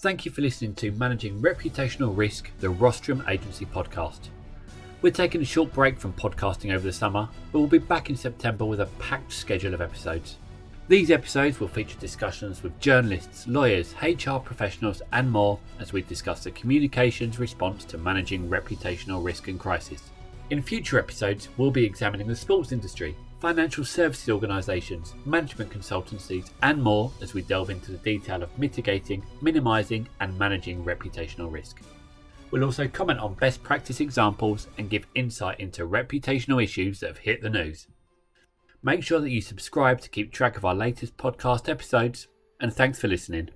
Thank you for listening to Managing Reputational Risk, the Rostrum Agency podcast. We're taking a short break from podcasting over the summer, but we'll be back in September with a packed schedule of episodes. These episodes will feature discussions with journalists, lawyers, HR professionals, and more as we discuss the communications response to managing reputational risk and crisis. In future episodes, we'll be examining the sports industry, financial services organisations, management consultancies, and more as we delve into the detail of mitigating, minimising, and managing reputational risk. We'll also comment on best practice examples and give insight into reputational issues that have hit the news. Make sure that you subscribe to keep track of our latest podcast episodes, and thanks for listening.